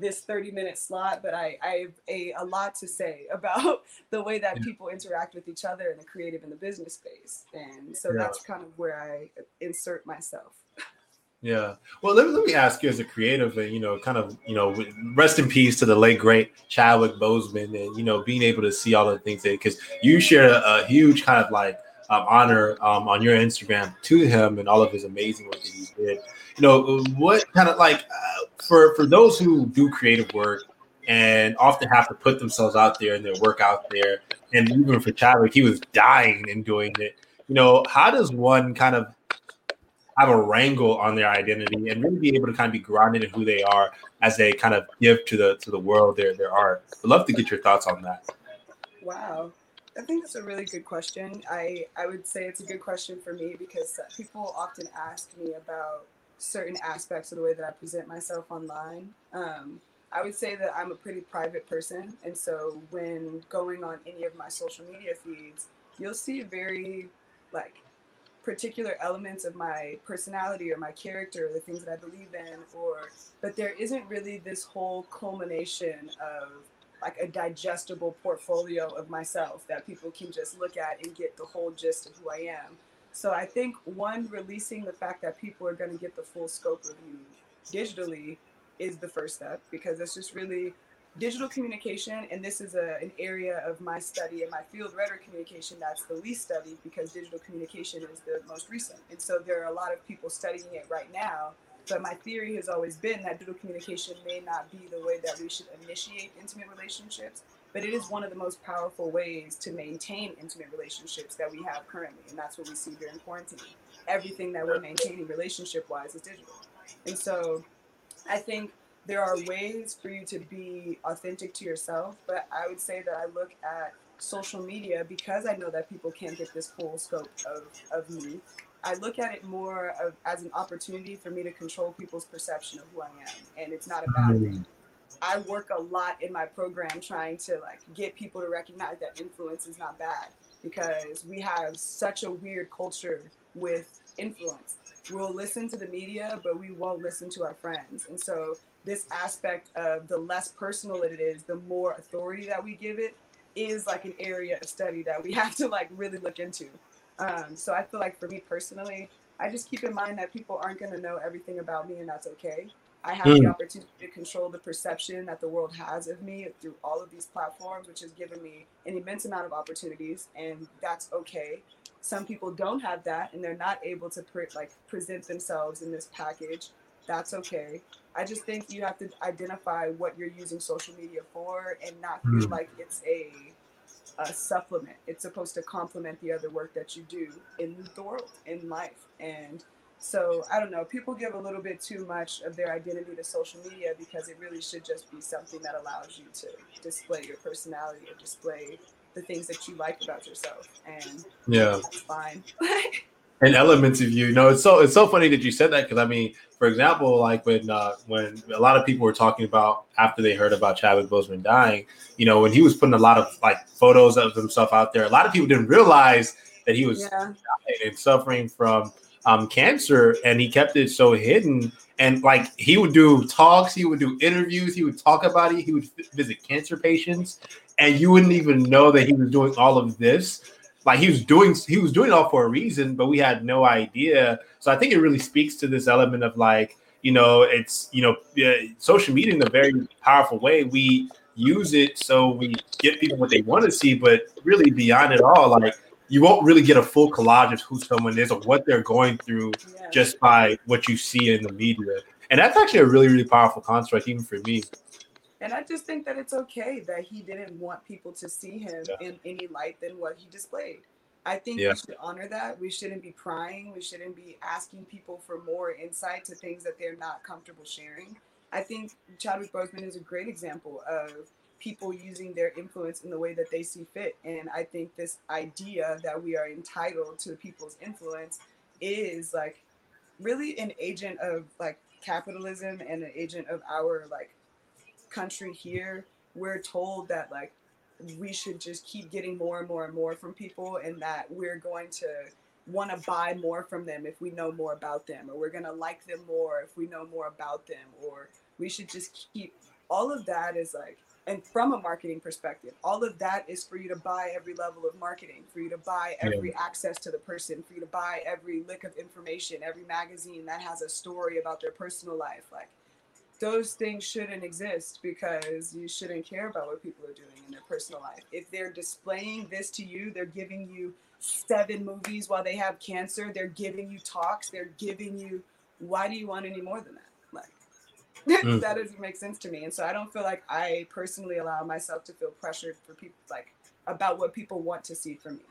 this 30 minute slot, but I, I have a, a lot to say [laughs] about the way that people interact with each other in the creative and the business space. And so yeah. that's kind of where I insert myself. Yeah. Well, let me, let me ask you as a creative and, you know, kind of, you know, rest in peace to the late, great Chadwick Boseman and, you know, being able to see all the things that, because you share a, a, huge kind of like um, honor um, on your Instagram to him and all of his amazing work that he did. You know, what kind of like, uh, for for those who do creative work and often have to put themselves out there and their work out there, and even for Chadwick, he was dying in doing it. You know, how does one kind of have a wrangle on their identity and really be able to kind of be grounded in who they are as they kind of give to the to the world their their art. I'd love to get your thoughts on that. Wow. I think that's a really good question. I, I would say it's a good question for me because people often ask me about certain aspects of the way that I present myself online. Um, I would say that I'm a pretty private person. And so when going on any of my social media feeds, you'll see very like particular elements of my personality or my character, or the things that I believe in, or but there isn't really this whole culmination of like a digestible portfolio of myself that people can just look at and get the whole gist of who I am. So I think one, releasing the fact that people are going to get the full scope of you digitally is the first step because it's just really digital communication. And this is a, an area of my study and my field, rhetoric communication, that's the least studied because digital communication is the most recent. And so there are a lot of people studying it right now. But my theory has always been that digital communication may not be the way that we should initiate intimate relationships but it is one of the most powerful ways to maintain intimate relationships that we have currently. And that's what we see during quarantine. Everything that we're maintaining relationship wise is digital. And so I think there are ways for you to be authentic to yourself, but I would say that I look at social media because I know that people can't get this full scope of, of me. I look at it more of, as an opportunity for me to control people's perception of who I am, and it's not a bad mm-hmm. thing. I work a lot in my program trying to like get people to recognize that influence is not bad because we have such a weird culture with influence. We'll listen to the media, but we won't listen to our friends. And so this aspect of the less personal it is, the more authority that we give it is like an area of study that we [laughs] have to like really look into. Um, so I feel like for me personally, I just keep in mind that people aren't going to know everything about me, and that's okay. I have mm. the opportunity to control the perception that the world has of me through all of these platforms, which has given me an immense amount of opportunities, and that's okay. Some people don't have that, and they're not able to pre- like present themselves in this package. That's okay. I just think you have to identify what you're using social media for, and not feel mm. like it's a a supplement. It's supposed to complement the other work that you do in the world, in life. And so I don't know, people give a little bit too much of their identity to social media because it really should just be something that allows you to display your personality or display the things that you like about yourself. And yeah, that's fine. [laughs] and elements of you. No, it's so it's so funny that you said that because I mean, for example, like when uh, when a lot of people were talking about after they heard about Chadwick Boseman dying, you know, when he was putting a lot of like photos of himself out there, a lot of people didn't realize that he was yeah. and suffering from um, cancer, and he kept it so hidden. And like he would do talks, he would do interviews, he would talk about it, he would visit cancer patients, and you wouldn't even know that he was doing all of this like he was doing he was doing it all for a reason, but we had no idea. So I think it really speaks to this element of like you know it's you know social media in a very powerful way. We use it so we get people what they want to see, but really beyond it all, like you won't really get a full collage of who someone is or what they're going through yeah. just by what you see in the media. And that's actually a really, really powerful construct, even for me. And I just think that it's okay that he didn't want people to see him yeah. in any light than what he displayed. I think yeah. we should honor that. We shouldn't be prying. We shouldn't be asking people for more insight to things that they're not comfortable sharing. I think Chadwick Boseman is a great example of people using their influence in the way that they see fit. And I think this idea that we are entitled to people's influence is like really an agent of like capitalism and an agent of our like country here, we're told that like we should just keep getting more and more and more from people and that we're going to want to buy more from them if we know more about them or we're going to like them more if we know more about them or we should just keep all of that is like and from a marketing perspective all of that is for you to buy every level of marketing for you to buy every yeah. access to the person for you to buy every lick of information every magazine that has a story about their personal life like those things shouldn't exist because you shouldn't care about what people are doing in their personal life. If they're displaying this to you, they're giving you seven movies while they have cancer, they're giving you talks, they're giving you why do you want any more than that? Like [laughs] mm. that doesn't make sense to me. And so I don't feel like I personally allow myself to feel pressured for people like about what people want to see from me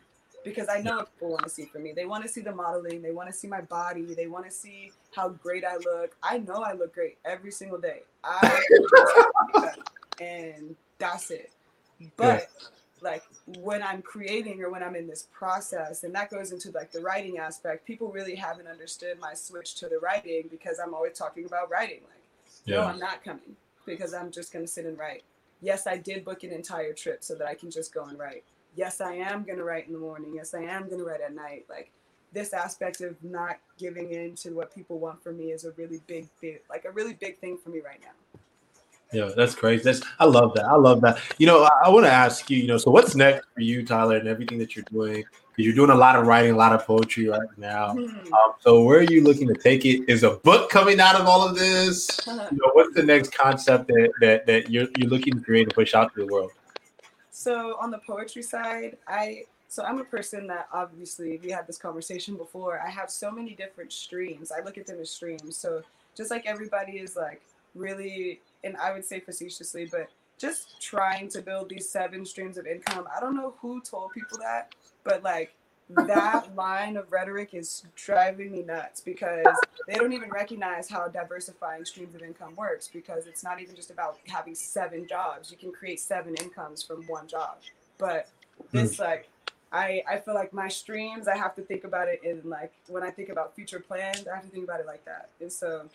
because I know what people want to see from me. They want to see the modeling, they want to see my body, they want to see how great I look. I know I look great every single day. I [laughs] and that's it. But yeah. like when I'm creating or when I'm in this process, and that goes into like the writing aspect, people really haven't understood my switch to the writing because I'm always talking about writing. Like, yeah. no, I'm not coming because I'm just gonna sit and write. Yes, I did book an entire trip so that I can just go and write yes, I am going to write in the morning. Yes, I am going to write at night. Like this aspect of not giving in to what people want from me is a really big, big, like a really big thing for me right now. Yeah, that's crazy. That's I love that. I love that. You know, I, I want to ask you. You know, so what's next for you, Tyler, and everything that you're doing? Because you're doing a lot of writing, a lot of poetry right now. Mm-hmm. Um, so where are you looking to take it? Is a book coming out of all of this? Uh-huh. You know, what's the next concept that that, that you're you're looking to create and push out to the world? So on the poetry side, I so I'm a person that obviously we had this conversation before. I have so many different streams. I look at them as streams. So just like everybody is like really, and I would say facetiously, but just trying to build these seven streams of income. I don't know who told people that, but like that [laughs] line of rhetoric is driving me nuts because they don't even recognize how diversifying streams of income works because it's not even just about having seven jobs. You can create seven incomes from one job. But this mm. like I, I feel like my streams, I have to think about it in like when I think about future plans, I have to think about it like that. And so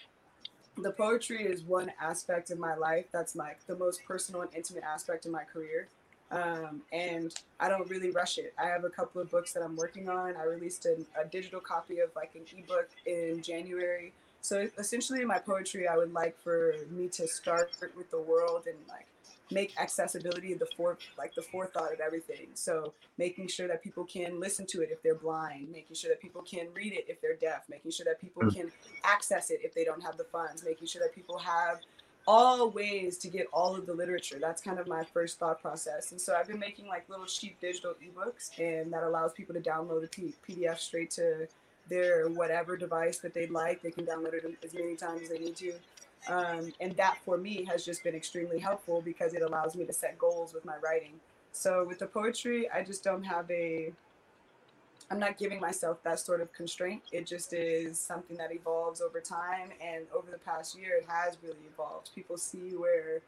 the poetry is one aspect of my life that's like the most personal and intimate aspect of my career. Um, and I don't really rush it. I have a couple of books that I'm working on. I released an, a digital copy of like an ebook in January. So essentially, in my poetry, I would like for me to start with the world and like make accessibility the fore like the forethought of everything. So making sure that people can listen to it if they're blind, making sure that people can read it if they're deaf, making sure that people can access it if they don't have the funds, making sure that people have all ways to get all of the literature. That's kind of my first thought process. And so I've been making like little cheap digital ebooks, and that allows people to download a P- PDF straight to their whatever device that they'd like. They can download it as many times as they need to. Um, and that for me has just been extremely helpful because it allows me to set goals with my writing. So with the poetry, I just don't have a I'm not giving myself that sort of constraint. It just is something that evolves over time. And over the past year, it has really evolved. People see where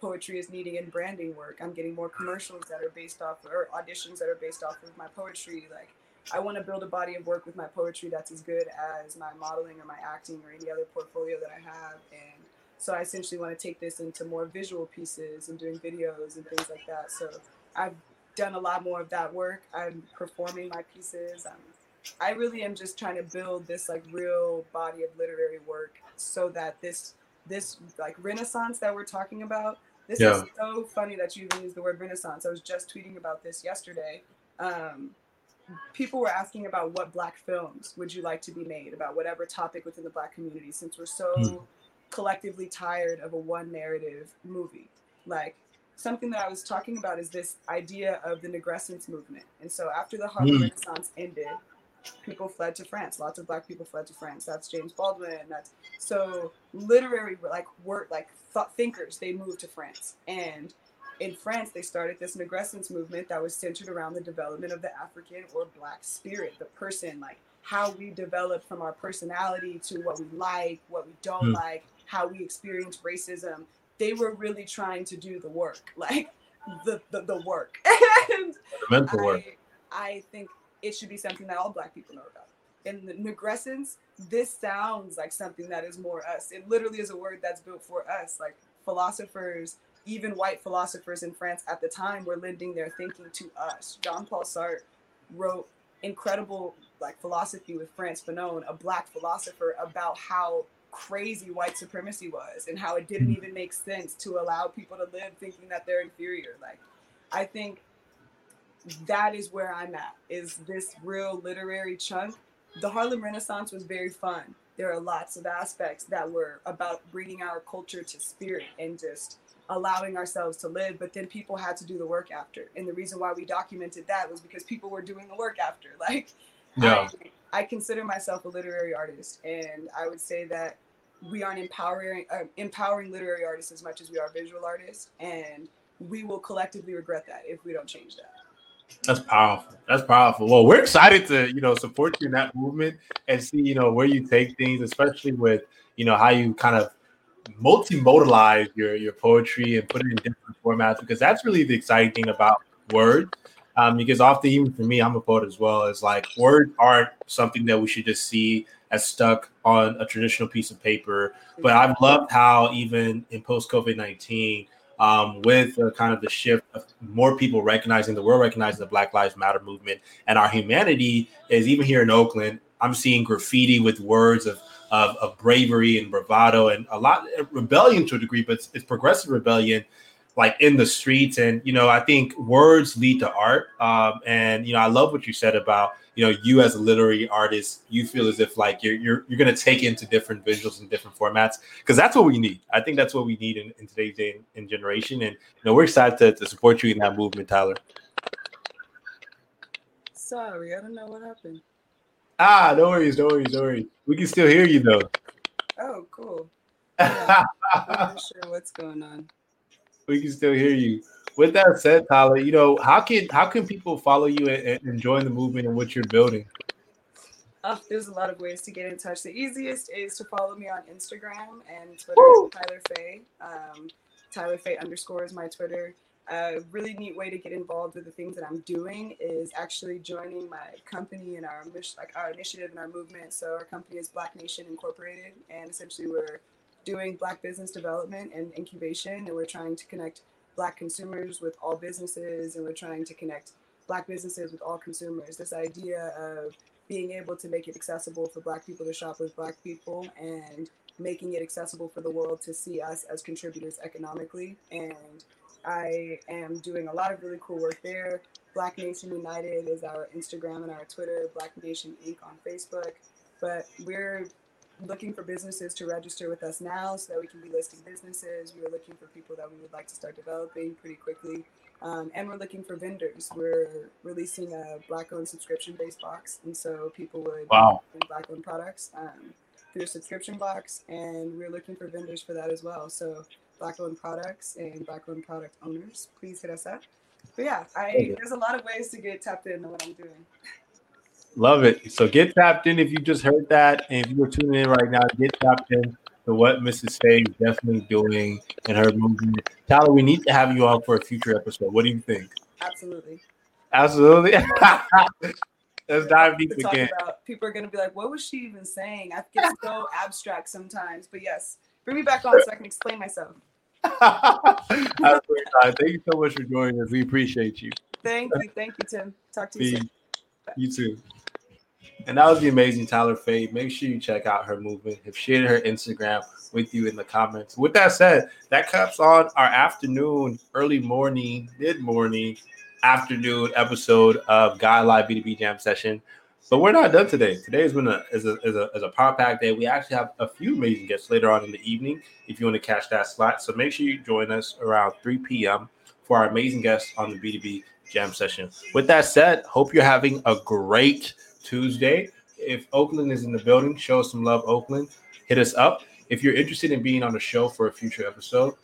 poetry is needing in branding work. I'm getting more commercials that are based off, or auditions that are based off of my poetry. Like, I want to build a body of work with my poetry that's as good as my modeling or my acting or any other portfolio that I have. And so I essentially want to take this into more visual pieces and doing videos and things like that. So I've done a lot more of that work. I'm performing my pieces. I'm, I really am just trying to build this like real body of literary work so that this this like renaissance that we're talking about. This yeah. is so funny that you even use the word renaissance. I was just tweeting about this yesterday. Um, people were asking about what black films would you like to be made about whatever topic within the black community since we're so mm. collectively tired of a one narrative movie like something that I was talking about is this idea of the Negrescence movement. And so after the Harlem mm. Renaissance ended, people fled to France. Lots of black people fled to France. That's James Baldwin. That's so literary like work like thought thinkers, they moved to France. And in France, they started this Negrescence movement that was centered around the development of the African or black spirit, the person, like how we develop from our personality to what we like, what we don't mm. like, how we experience racism, they were really trying to do the work, [laughs] like the the, the work. [laughs] and the mental work. I, think it should be something that all Black people know about. In the Negrescence, this sounds like something that is more us. It literally is a word that's built for us. Like philosophers, even white philosophers in France at the time, were lending their thinking to us. Jean Paul Sartre wrote incredible like philosophy with Frantz Fanon, a black philosopher, about how crazy white supremacy was and how it didn't mm. even make sense to allow people to live thinking that they're inferior. Like, I think that is where I'm at, is this real literary chunk. The Harlem Renaissance was very fun. There are lots of aspects that were about bringing our culture to spirit and just allowing ourselves to live, but then people had to do the work after. And the reason why we documented that was because people were doing the work after. [laughs] Like, yeah. I, I consider myself a literary artist, and I would say that we aren't empowering uh, empowering literary artists as much as we are visual artists, and we will collectively regret that if we don't change that. That's powerful. That's powerful. Well, we're excited to you know support you in that movement and see you know where you take things, especially with you know how you kind of multimodalize your your poetry and put it in different formats because that's really the exciting thing about words. Um, because often, even for me, I'm a poet as well. Is like words aren't something that we should just see as stuck on a traditional piece of paper. But I've loved how even in post COVID nineteen, um, with uh, kind of the shift of more people recognizing the world recognizing the Black Lives Matter movement and our humanity is even here in Oakland. I'm seeing graffiti with words of of, of bravery and bravado and a lot of rebellion to a degree, but it's, it's progressive rebellion like in the streets. And you know, I think words lead to art. Um, and you know, I love what you said about you know you as a literary artist you feel as if like you're you're, you're going to take into different visuals and different formats because that's what we need. I think that's what we need in, in today's day and, generation and you know we're excited to, to support you in that movement tyler. Sorry i don't know what happened. Ah no worries no worries no worries. We can still hear you though. Oh cool. [laughs] Yeah, i'm not sure what's going on. We can still hear you with that said, Tyler, you know how can how can people follow you and, and join the movement and what you're building? Oh, there's a lot of ways to get in touch. The easiest is to follow me on Instagram and Twitter, Woo! Tyler Faye. Um, Tyler Faye underscore is my Twitter. A really neat way to get involved with the things that I'm doing is actually joining my company and our mission, like our initiative and our movement. So our company is Black Nation Incorporated, and essentially we're doing Black business development and incubation, and we're trying to connect black consumers with all businesses and we're trying to connect black businesses with all consumers this idea of being able to make it accessible for black people to shop with black people and making it accessible for the world to see us as contributors economically and I am doing a lot of really cool work there. Black Nation United is our Instagram and our Twitter, Black Nation Inc. on Facebook. But we're looking for businesses to register with us now so that we can be listing businesses. We are looking for people that we would like to start developing pretty quickly. Um, and we're looking for vendors. We're releasing a black owned subscription based box. And so people would wow. black owned products um, through a subscription box. And we're looking for vendors for that as well. So black owned products and black owned product owners, please hit us up. But yeah, I there's a lot of ways to get tapped into what I'm doing. [laughs] Love it. So get tapped in if you just heard that. And if you're tuning in right now, get tapped in to what Mrs. Faye is definitely doing in her movement. Tyler, we need to have you on for a future episode. What do you think? Absolutely. Absolutely. [laughs] Let's dive deep again. About, people are going to be like, what was she even saying? I get so [laughs] abstract sometimes. But yes, bring me back on so I can explain myself. [laughs] Thank you so much for joining us. We appreciate you. Thank you. Thank you, Tim. Talk to you soon. You too. And that was the amazing Tyler Faye. Make sure you check out her movement. Have shared her Instagram with you in the comments. With that said, that caps on our afternoon, early morning, mid morning, afternoon episode of Guide Live B2B Jam session. But we're not done today. Today has been a is a, is a, is a power pack day. We actually have a few amazing guests later on in the evening if you want to catch that slot. So make sure you join us around 3 p.m. for our amazing guests on the B2B Jam session. With that said, hope you're having a great Tuesday. If Oakland is in the building, show us some love, Oakland. Hit us up. If you're interested in being on the show for a future episode,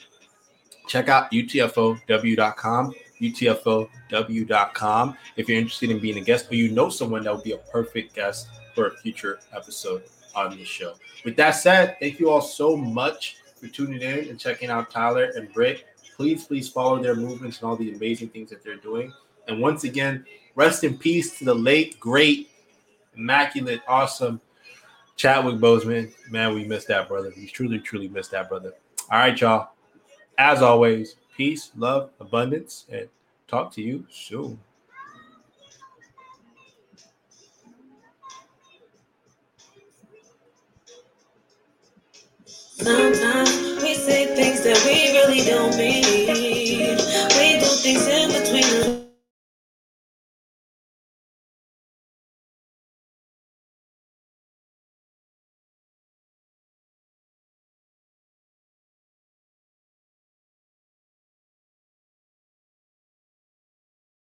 check out utfow.com, utfow.com. If you're interested in being a guest or you know someone that would be a perfect guest for a future episode on the show. With that said, thank you all so much for tuning in and checking out Tyler and Britt. Please, please follow their movements and all the amazing things that they're doing. And once again, rest in peace to the late, great immaculate, awesome Chadwick Boseman. Man, we missed that brother. We truly, truly missed that brother. All right, y'all. As always, peace, love, abundance, and talk to you soon. Sometimes we say things that we really don't mean. We do things